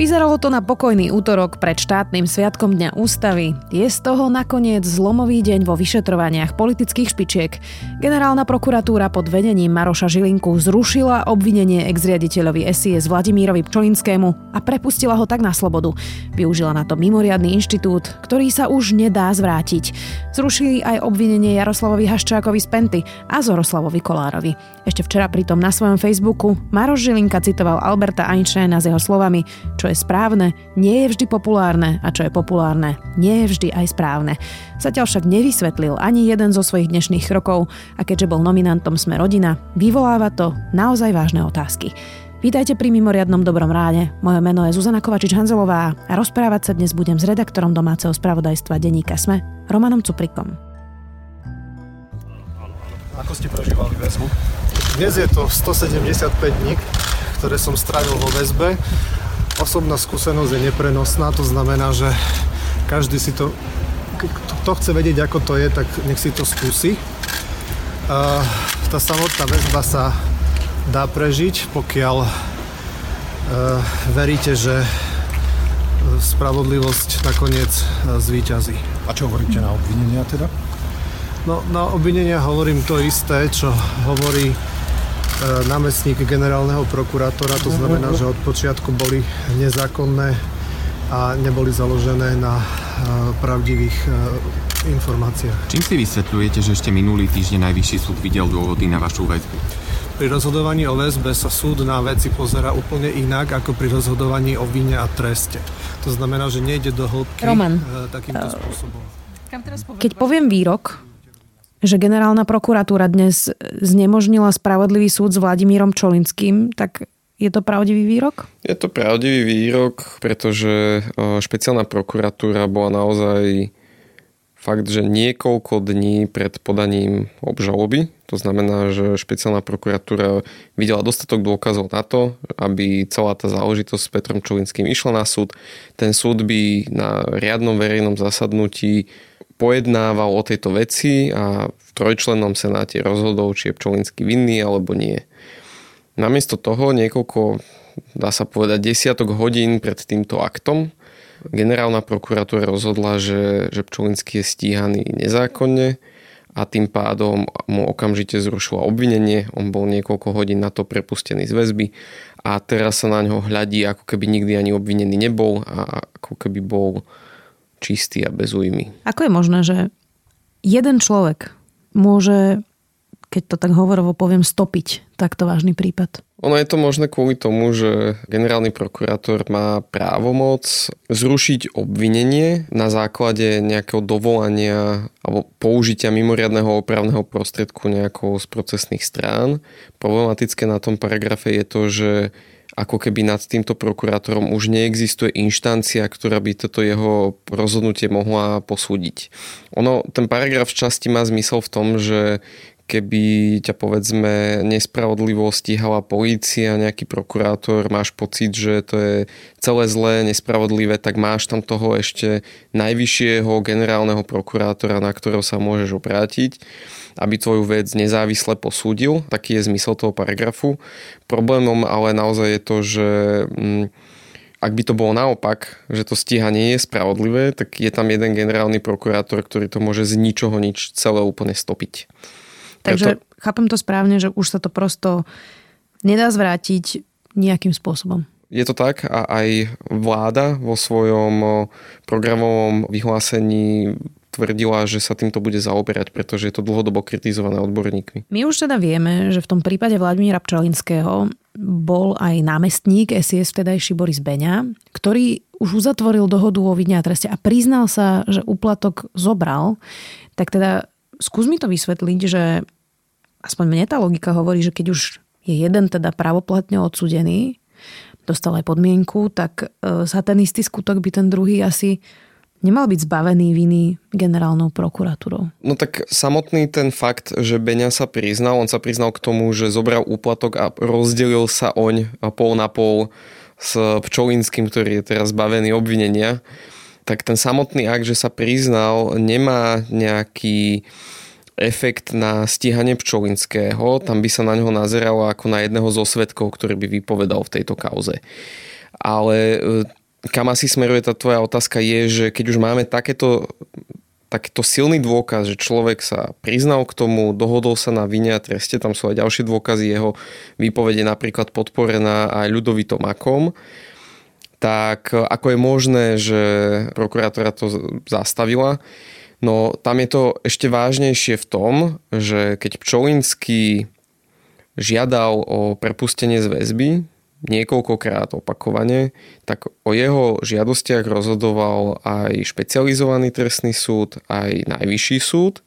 Vyzeralo to na pokojný útorok pred štátnym sviatkom Dňa ústavy. Je z toho nakoniec zlomový deň vo vyšetrovaniach politických špičiek. Generálna prokuratúra pod vedením Maroša Žilinku zrušila obvinenie ex-riaditeľovi SIS Vladimírovi Pčolinskému a prepustila ho tak na slobodu. Využila na to mimoriadný inštitút, ktorý sa už nedá zvrátiť. Zrušili aj obvinenie Jaroslavovi Haščákovi z Penty a Zoroslavovi Kolárovi. Ešte včera pritom na svojom Facebooku Maroš Žilinka citoval Alberta Einsteina s jeho slovami, čo je správne, nie je vždy populárne a čo je populárne, nie je vždy aj správne. Zatiaľ však nevysvetlil ani jeden zo svojich dnešných krokov a keďže bol nominantom Sme rodina, vyvoláva to naozaj vážne otázky. Vítajte pri mimoriadnom dobrom ráde. Moje meno je Zuzana Kovačič-Hanzelová a rozprávať sa dnes budem s redaktorom domáceho spravodajstva denníka Sme, Romanom Cuprikom. Ako ste prežívali väzbu? Dnes je to 175 dní, ktoré som strávil vo väzbe osobná skúsenosť je neprenosná, to znamená, že každý si to, kto chce vedieť, ako to je, tak nech si to skúsi. Tá samotná väzba sa dá prežiť, pokiaľ e, veríte, že spravodlivosť nakoniec e, zvíťazí. A čo hovoríte na obvinenia teda? No, na obvinenia hovorím to isté, čo hovorí E, námestník generálneho prokurátora, to znamená, že od počiatku boli nezákonné a neboli založené na e, pravdivých e, informáciách. Čím si vysvetľujete, že ešte minulý týždeň Najvyšší súd videl dôvody na vašu väzbu? Pri rozhodovaní o väzbe sa súd na veci pozera úplne inak ako pri rozhodovaní o vine a treste. To znamená, že nejde do hĺbky Roman, takýmto spôsobom. Keď poviem výrok, že generálna prokuratúra dnes znemožnila spravodlivý súd s Vladimírom Čolinským, tak je to pravdivý výrok? Je to pravdivý výrok, pretože špeciálna prokuratúra bola naozaj fakt, že niekoľko dní pred podaním obžaloby. To znamená, že špeciálna prokuratúra videla dostatok dôkazov na to, aby celá tá záležitosť s Petrom Čolinským išla na súd. Ten súd by na riadnom verejnom zasadnutí pojednával o tejto veci a v trojčlennom senáte rozhodol, či je Pčolinský vinný alebo nie. Namiesto toho niekoľko, dá sa povedať, desiatok hodín pred týmto aktom generálna prokuratúra rozhodla, že, že Pčolinský je stíhaný nezákonne a tým pádom mu okamžite zrušila obvinenie. On bol niekoľko hodín na to prepustený z väzby a teraz sa na ňo hľadí, ako keby nikdy ani obvinený nebol a ako keby bol čistý a bez újmy. Ako je možné, že jeden človek môže, keď to tak hovorovo poviem, stopiť takto vážny prípad? Ono je to možné kvôli tomu, že generálny prokurátor má právomoc zrušiť obvinenie na základe nejakého dovolania alebo použitia mimoriadného opravného prostriedku nejakou z procesných strán. Problematické na tom paragrafe je to, že ako keby nad týmto prokurátorom už neexistuje inštancia, ktorá by toto jeho rozhodnutie mohla posúdiť. Ono, ten paragraf v časti má zmysel v tom, že keby ťa povedzme nespravodlivo stíhala polícia, nejaký prokurátor, máš pocit, že to je celé zlé, nespravodlivé, tak máš tam toho ešte najvyššieho generálneho prokurátora, na ktorého sa môžeš obrátiť aby tvoju vec nezávisle posúdil. Taký je zmysel toho paragrafu. Problémom ale naozaj je to, že mm, ak by to bolo naopak, že to stíhanie je spravodlivé, tak je tam jeden generálny prokurátor, ktorý to môže z ničoho nič celé úplne stopiť. Takže Preto... chápem to správne, že už sa to prosto nedá zvrátiť nejakým spôsobom. Je to tak a aj vláda vo svojom programovom vyhlásení tvrdila, že sa týmto bude zaoberať, pretože je to dlhodobo kritizované odborníkmi. My už teda vieme, že v tom prípade Vladimíra Pčalinského bol aj námestník SIS vtedajší Boris Beňa, ktorý už uzatvoril dohodu o vidne a treste a priznal sa, že úplatok zobral. Tak teda skús mi to vysvetliť, že aspoň mne tá logika hovorí, že keď už je jeden teda pravoplatne odsudený, dostal aj podmienku, tak e, za ten istý skutok by ten druhý asi nemal byť zbavený viny generálnou prokuratúrou? No tak samotný ten fakt, že Beňa sa priznal, on sa priznal k tomu, že zobral úplatok a rozdelil sa oň pol na pol s Pčolinským, ktorý je teraz zbavený obvinenia, tak ten samotný akt, že sa priznal, nemá nejaký efekt na stíhanie Pčolinského, tam by sa na ňo nazeralo ako na jedného zo svetkov, ktorý by vypovedal v tejto kauze. Ale e, kam asi smeruje tá tvoja otázka je, že keď už máme takéto takýto silný dôkaz, že človek sa priznal k tomu, dohodol sa na vine a treste, tam sú aj ďalšie dôkazy jeho výpovede napríklad podporená aj ľudovitom akom, tak ako je možné, že prokurátora to zastavila? No tam je to ešte vážnejšie v tom, že keď Pčolinský žiadal o prepustenie z väzby, niekoľkokrát opakovane, tak o jeho žiadostiach rozhodoval aj špecializovaný trestný súd, aj najvyšší súd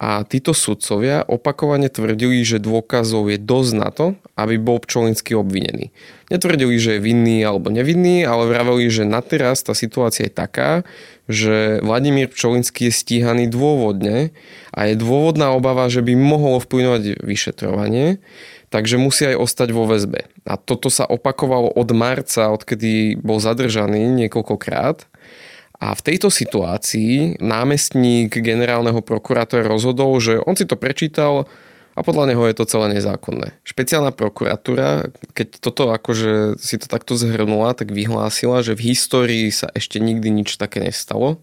a títo sudcovia opakovane tvrdili, že dôkazov je dosť na to, aby bol Pčolinský obvinený. Netvrdili, že je vinný alebo nevinný, ale vraveli, že na teraz tá situácia je taká, že Vladimír Pčolinský je stíhaný dôvodne a je dôvodná obava, že by mohol vplyvňovať vyšetrovanie, takže musí aj ostať vo väzbe. A toto sa opakovalo od marca, odkedy bol zadržaný niekoľkokrát a v tejto situácii námestník generálneho prokurátora rozhodol, že on si to prečítal a podľa neho je to celé nezákonné. Špeciálna prokuratúra, keď toto akože si to takto zhrnula, tak vyhlásila, že v histórii sa ešte nikdy nič také nestalo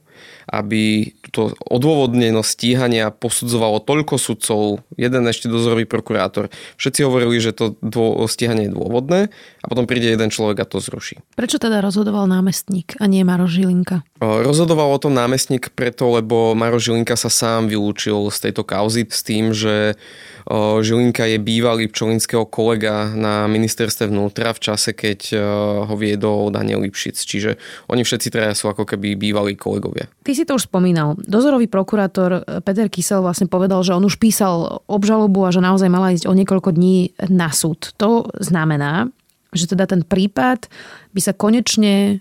aby to odôvodneno stíhania posudzovalo toľko sudcov, jeden ešte dozorový prokurátor. Všetci hovorili, že to dô, stíhanie je dôvodné a potom príde jeden človek a to zruší. Prečo teda rozhodoval námestník a nie Maro Žilinka? Rozhodoval o tom námestník preto, lebo Maro Žilinka sa sám vylúčil z tejto kauzy s tým, že Žilinka je bývalý pčolinského kolega na ministerstve vnútra v čase, keď ho viedol Daniel Lipšic. Čiže oni všetci traja sú ako keby bývalí kolegovia. Ty si to už spomínal. Dozorový prokurátor Peter Kysel vlastne povedal, že on už písal obžalobu a že naozaj mala ísť o niekoľko dní na súd. To znamená, že teda ten prípad by sa konečne e,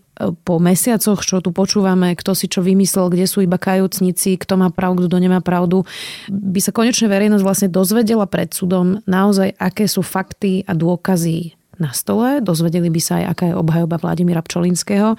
po mesiacoch, čo tu počúvame, kto si čo vymyslel, kde sú iba kajúcnici, kto má pravdu, kto nemá pravdu, by sa konečne verejnosť vlastne dozvedela pred súdom naozaj, aké sú fakty a dôkazy na stole. Dozvedeli by sa aj, aká je obhajoba Vladimíra Pčolinského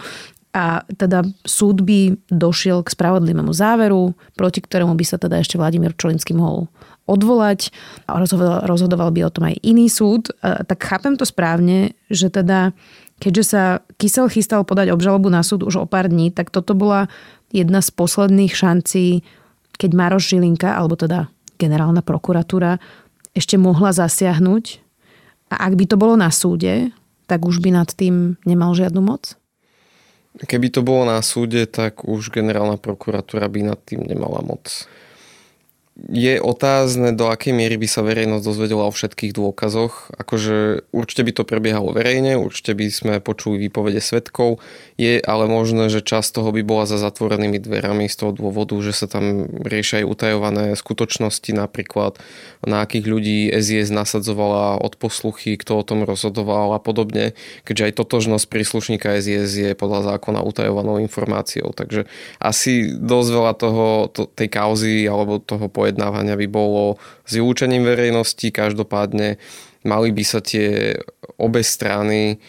a teda súd by došiel k spravodlivému záveru, proti ktorému by sa teda ešte Vladimír Čolinský mohol odvolať a rozhodoval, rozhodoval by o tom aj iný súd. A, tak chápem to správne, že teda keďže sa Kysel chystal podať obžalobu na súd už o pár dní, tak toto bola jedna z posledných šancí, keď Maroš Žilinka, alebo teda generálna prokuratúra, ešte mohla zasiahnuť. A ak by to bolo na súde, tak už by nad tým nemal žiadnu moc? Keby to bolo na súde, tak už generálna prokuratúra by nad tým nemala moc je otázne, do akej miery by sa verejnosť dozvedela o všetkých dôkazoch. Akože určite by to prebiehalo verejne, určite by sme počuli výpovede svetkov. Je ale možné, že časť toho by bola za zatvorenými dverami z toho dôvodu, že sa tam riešia aj utajované skutočnosti, napríklad na akých ľudí SIS nasadzovala od posluchy, kto o tom rozhodoval a podobne, keďže aj totožnosť príslušníka SIS je podľa zákona utajovanou informáciou. Takže asi dosť veľa toho, to, tej kauzy alebo toho pojednávania by bolo s vylúčením verejnosti. Každopádne mali by sa tie obe strany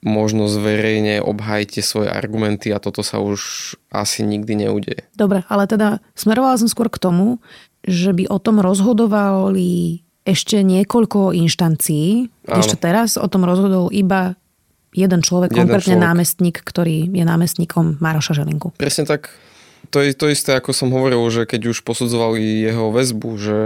možno zverejne obhajte svoje argumenty a toto sa už asi nikdy neudeje. Dobre, ale teda smerovala som skôr k tomu, že by o tom rozhodovali ešte niekoľko inštancií. Áno. Ešte teraz o tom rozhodol iba jeden človek, jeden konkrétne človek. námestník, ktorý je námestníkom Maroša Želinku. Presne tak to je to isté, ako som hovoril, že keď už posudzovali jeho väzbu, že,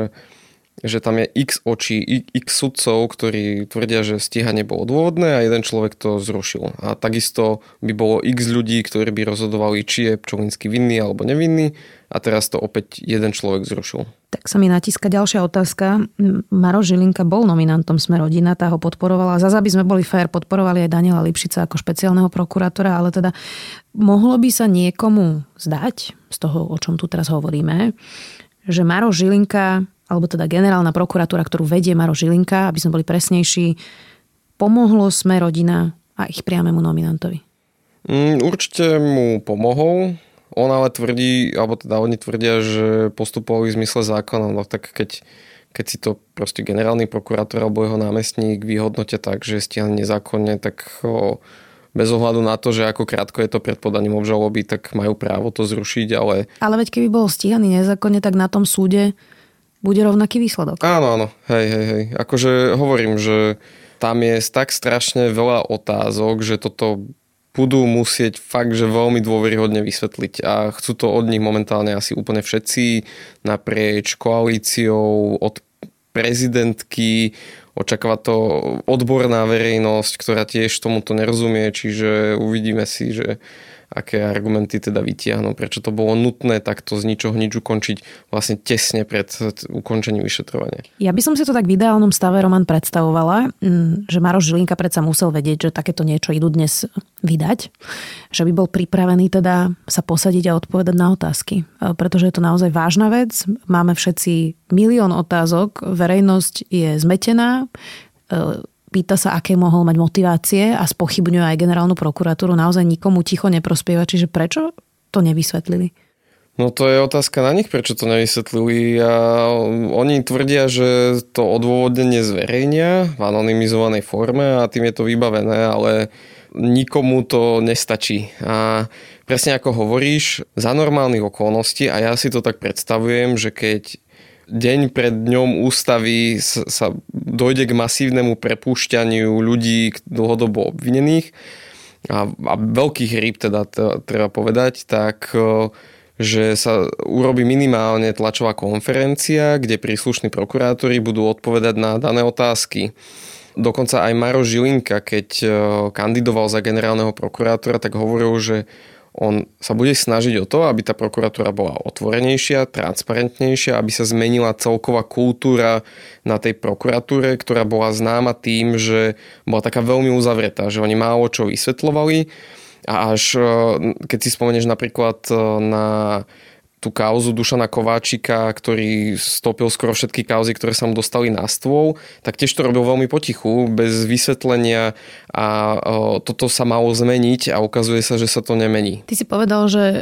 že tam je x očí, x sudcov, ktorí tvrdia, že stíhanie bolo dôvodné a jeden človek to zrušil. A takisto by bolo x ľudí, ktorí by rozhodovali, či je Pčolinský vinný alebo nevinný a teraz to opäť jeden človek zrušil. Tak sa mi natíska ďalšia otázka. Maro Žilinka bol nominantom Sme rodina, tá ho podporovala. Zase, aby sme boli fér, podporovali aj Daniela Lipšica ako špeciálneho prokurátora, ale teda mohlo by sa niekomu zdať, z toho, o čom tu teraz hovoríme, že Maro Žilinka, alebo teda generálna prokuratúra, ktorú vedie Maro Žilinka, aby sme boli presnejší, pomohlo Sme rodina a ich priamému nominantovi? Mm, určite mu pomohol. On ale tvrdí, alebo teda oni tvrdia, že postupovali v zmysle zákona, no tak keď, keď si to proste generálny prokurátor alebo jeho námestník vyhodnotia tak, že stíhaný nezákonne, tak o, bez ohľadu na to, že ako krátko je to pred podaním obžaloby, tak majú právo to zrušiť, ale... Ale veď keby bol stíhaný nezákonne, tak na tom súde bude rovnaký výsledok. Áno, áno, hej, hej, hej. Akože hovorím, že tam je tak strašne veľa otázok, že toto budú musieť fakt, že veľmi dôveryhodne vysvetliť a chcú to od nich momentálne asi úplne všetci naprieč koalíciou, od prezidentky, očakáva to odborná verejnosť, ktorá tiež tomuto nerozumie, čiže uvidíme si, že aké argumenty teda vytiahnu, prečo to bolo nutné takto z ničoho nič ukončiť vlastne tesne pred ukončením vyšetrovania. Ja by som si to tak v ideálnom stave, Roman, predstavovala, mm, že Maroš Žilinka predsa musel vedieť, že takéto niečo idú dnes vydať, že by bol pripravený teda sa posadiť a odpovedať na otázky. E, pretože je to naozaj vážna vec, máme všetci milión otázok, verejnosť je zmetená, e, pýta sa, aké mohol mať motivácie a spochybňuje aj generálnu prokuratúru, naozaj nikomu ticho neprospieva. Čiže prečo to nevysvetlili? No to je otázka na nich, prečo to nevysvetlili. A oni tvrdia, že to odôvodnenie zverejnia v anonymizovanej forme a tým je to vybavené, ale nikomu to nestačí. A presne ako hovoríš, za normálnych okolností, a ja si to tak predstavujem, že keď deň pred dňom ústavy sa dojde k masívnemu prepúšťaniu ľudí dlhodobo obvinených a, a veľkých rýb teda treba povedať, tak e, že sa urobí minimálne tlačová konferencia, kde príslušní prokurátori budú odpovedať na dané otázky. Dokonca aj Maro Žilinka, keď e, kandidoval za generálneho prokurátora, tak hovoril, že on sa bude snažiť o to, aby tá prokuratúra bola otvorenejšia, transparentnejšia, aby sa zmenila celková kultúra na tej prokuratúre, ktorá bola známa tým, že bola taká veľmi uzavretá, že oni málo čo vysvetlovali a až eh, keď si spomenieš napríklad eh, na tú kauzu Dušana Kováčika, ktorý stopil skoro všetky kauzy, ktoré sa mu dostali na stôl, tak tiež to robil veľmi potichu, bez vysvetlenia a toto sa malo zmeniť a ukazuje sa, že sa to nemení. Ty si povedal, že e,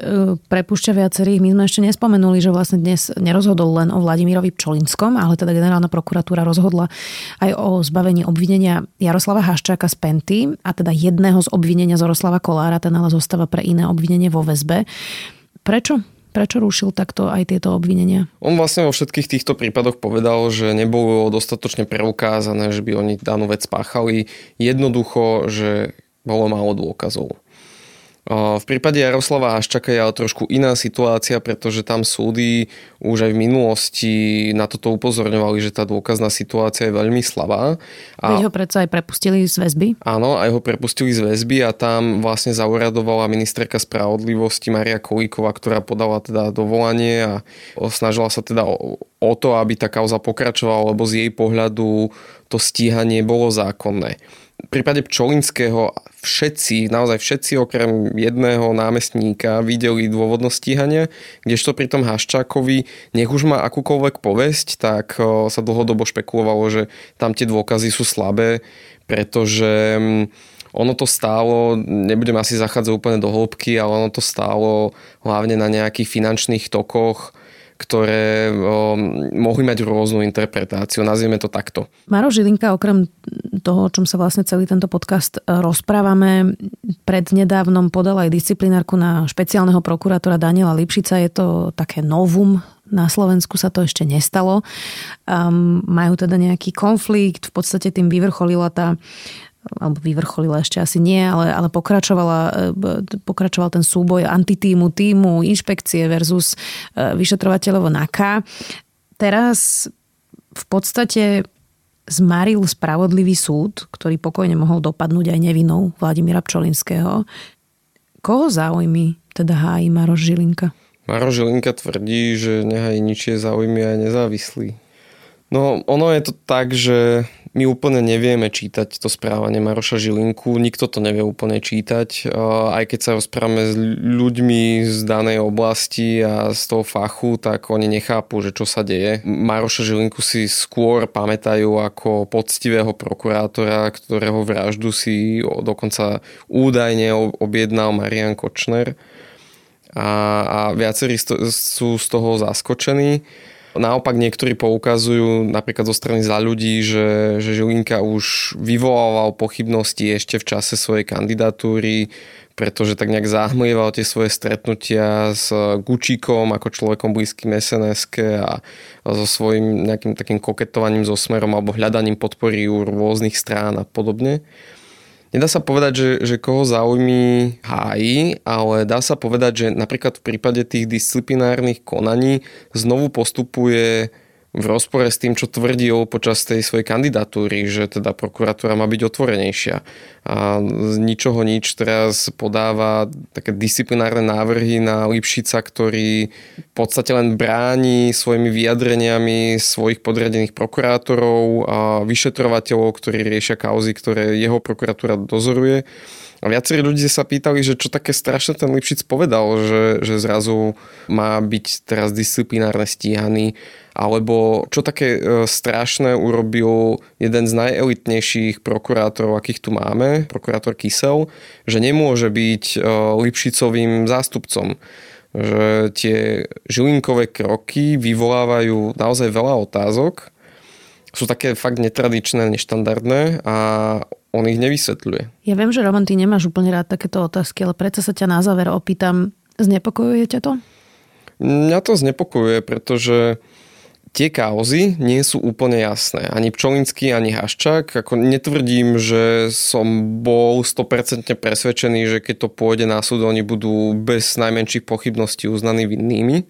prepúšťa viacerých. My sme ešte nespomenuli, že vlastne dnes nerozhodol len o Vladimirovi Pčolinskom, ale teda generálna prokuratúra rozhodla aj o zbavení obvinenia Jaroslava Haščáka z Penty a teda jedného z obvinenia Zoroslava Kolára, ten ale zostáva pre iné obvinenie vo väzbe. Prečo? Prečo rušil takto aj tieto obvinenia? On vlastne vo všetkých týchto prípadoch povedal, že nebolo dostatočne preukázané, že by oni danú vec páchali. Jednoducho, že bolo málo dôkazov. V prípade Jaroslava Haščaka je ale trošku iná situácia, pretože tam súdy už aj v minulosti na toto upozorňovali, že tá dôkazná situácia je veľmi slabá. A Veď ho predsa aj prepustili z väzby? Áno, aj ho prepustili z väzby a tam vlastne zauradovala ministerka spravodlivosti Maria Kolíková, ktorá podala teda dovolanie a snažila sa teda o, o to, aby tá kauza pokračovala, lebo z jej pohľadu to stíhanie bolo zákonné. V prípade Pčolinského všetci, naozaj všetci okrem jedného námestníka videli dôvodnosť stíhania, kdežto pri tom Haščákovi, nech už má akúkoľvek povesť, tak sa dlhodobo špekulovalo, že tam tie dôkazy sú slabé, pretože ono to stálo, nebudem asi zachádzať úplne do hĺbky, ale ono to stálo hlavne na nejakých finančných tokoch, ktoré o, mohli mať rôznu interpretáciu, nazvieme to takto. Maro Žilinka, okrem toho, o čom sa vlastne celý tento podcast e, rozprávame, prednedávnom podal aj disciplinárku na špeciálneho prokurátora Daniela Lipšica. Je to také novum na Slovensku sa to ešte nestalo. Um, majú teda nejaký konflikt, v podstate tým vyvrcholila tá alebo vyvrcholila ešte asi nie, ale, ale pokračovala, e, pokračoval ten súboj antitímu, týmu, inšpekcie versus e, vyšetrovateľovo NAKA. Teraz v podstate zmaril spravodlivý súd, ktorý pokojne mohol dopadnúť aj nevinou Vladimíra Pčolinského. Koho záujmy teda hájí Maroš Žilinka? Maroš Žilinka tvrdí, že nehají ničie záujmy aj nezávislý. No ono je to tak, že my úplne nevieme čítať to správanie Maroša Žilinku, nikto to nevie úplne čítať, aj keď sa rozprávame s ľuďmi z danej oblasti a z toho fachu, tak oni nechápu, že čo sa deje. Maroša Žilinku si skôr pamätajú ako poctivého prokurátora, ktorého vraždu si dokonca údajne objednal Marian Kočner a, a viacerí sú z toho zaskočení. Naopak niektorí poukazujú napríklad zo strany za ľudí, že, že Žilinka už vyvolával pochybnosti ešte v čase svojej kandidatúry, pretože tak nejak zahmlieval tie svoje stretnutia s Gučíkom ako človekom blízkym sns a so svojím nejakým takým koketovaním so smerom alebo hľadaním podpory u rôznych strán a podobne. Nedá sa povedať, že, že koho zaujími hájí, ale dá sa povedať, že napríklad v prípade tých disciplinárnych konaní znovu postupuje v rozpore s tým, čo tvrdil počas tej svojej kandidatúry, že teda prokuratúra má byť otvorenejšia. A z ničoho nič teraz podáva také disciplinárne návrhy na Lipšica, ktorý v podstate len bráni svojimi vyjadreniami svojich podriadených prokurátorov a vyšetrovateľov, ktorí riešia kauzy, ktoré jeho prokuratúra dozoruje. A viacerí ľudia sa pýtali, že čo také strašné ten Lipšic povedal, že, že zrazu má byť teraz disciplinárne stíhaný alebo čo také e, strašné urobil jeden z najelitnejších prokurátorov, akých tu máme, prokurátor Kysel, že nemôže byť e, Lipšicovým zástupcom. Že tie žilinkové kroky vyvolávajú naozaj veľa otázok, sú také fakt netradičné, neštandardné a on ich nevysvetľuje. Ja viem, že Roman, ty nemáš úplne rád takéto otázky, ale predsa sa ťa na záver opýtam, znepokojuje ťa to? Mňa to znepokojuje, pretože tie kauzy nie sú úplne jasné. Ani Pčolinský, ani Haščák. Ako netvrdím, že som bol 100% presvedčený, že keď to pôjde na súd, oni budú bez najmenších pochybností uznaní vinnými.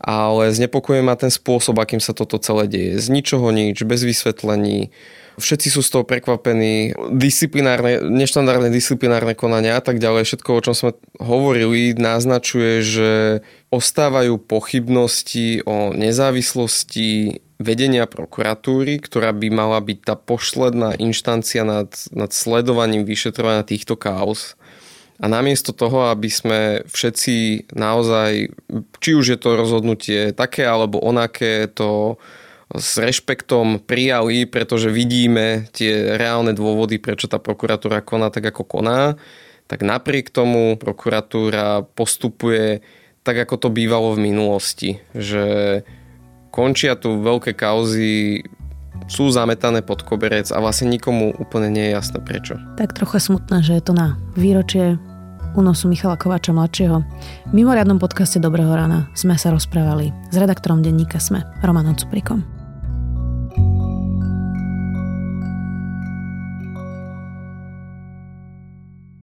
Ale znepokojuje ma ten spôsob, akým sa toto celé deje. Z ničoho nič, bez vysvetlení. Všetci sú z toho prekvapení. Disciplinárne, neštandardné disciplinárne konania a tak ďalej. Všetko, o čom sme hovorili, naznačuje, že ostávajú pochybnosti o nezávislosti vedenia prokuratúry, ktorá by mala byť tá posledná inštancia nad, nad sledovaním vyšetrovania týchto kaos. A namiesto toho, aby sme všetci naozaj, či už je to rozhodnutie také alebo onaké, to s rešpektom prijali, pretože vidíme tie reálne dôvody, prečo tá prokuratúra koná tak, ako koná, tak napriek tomu prokuratúra postupuje tak, ako to bývalo v minulosti. Že končia tu veľké kauzy, sú zametané pod koberec a vlastne nikomu úplne nie je jasné prečo. Tak trocha smutné, že je to na výročie únosu Michala Kováča mladšieho. V mimoriadnom podcaste Dobrého rána sme sa rozprávali s redaktorom denníka SME, Romanom Cuprikom.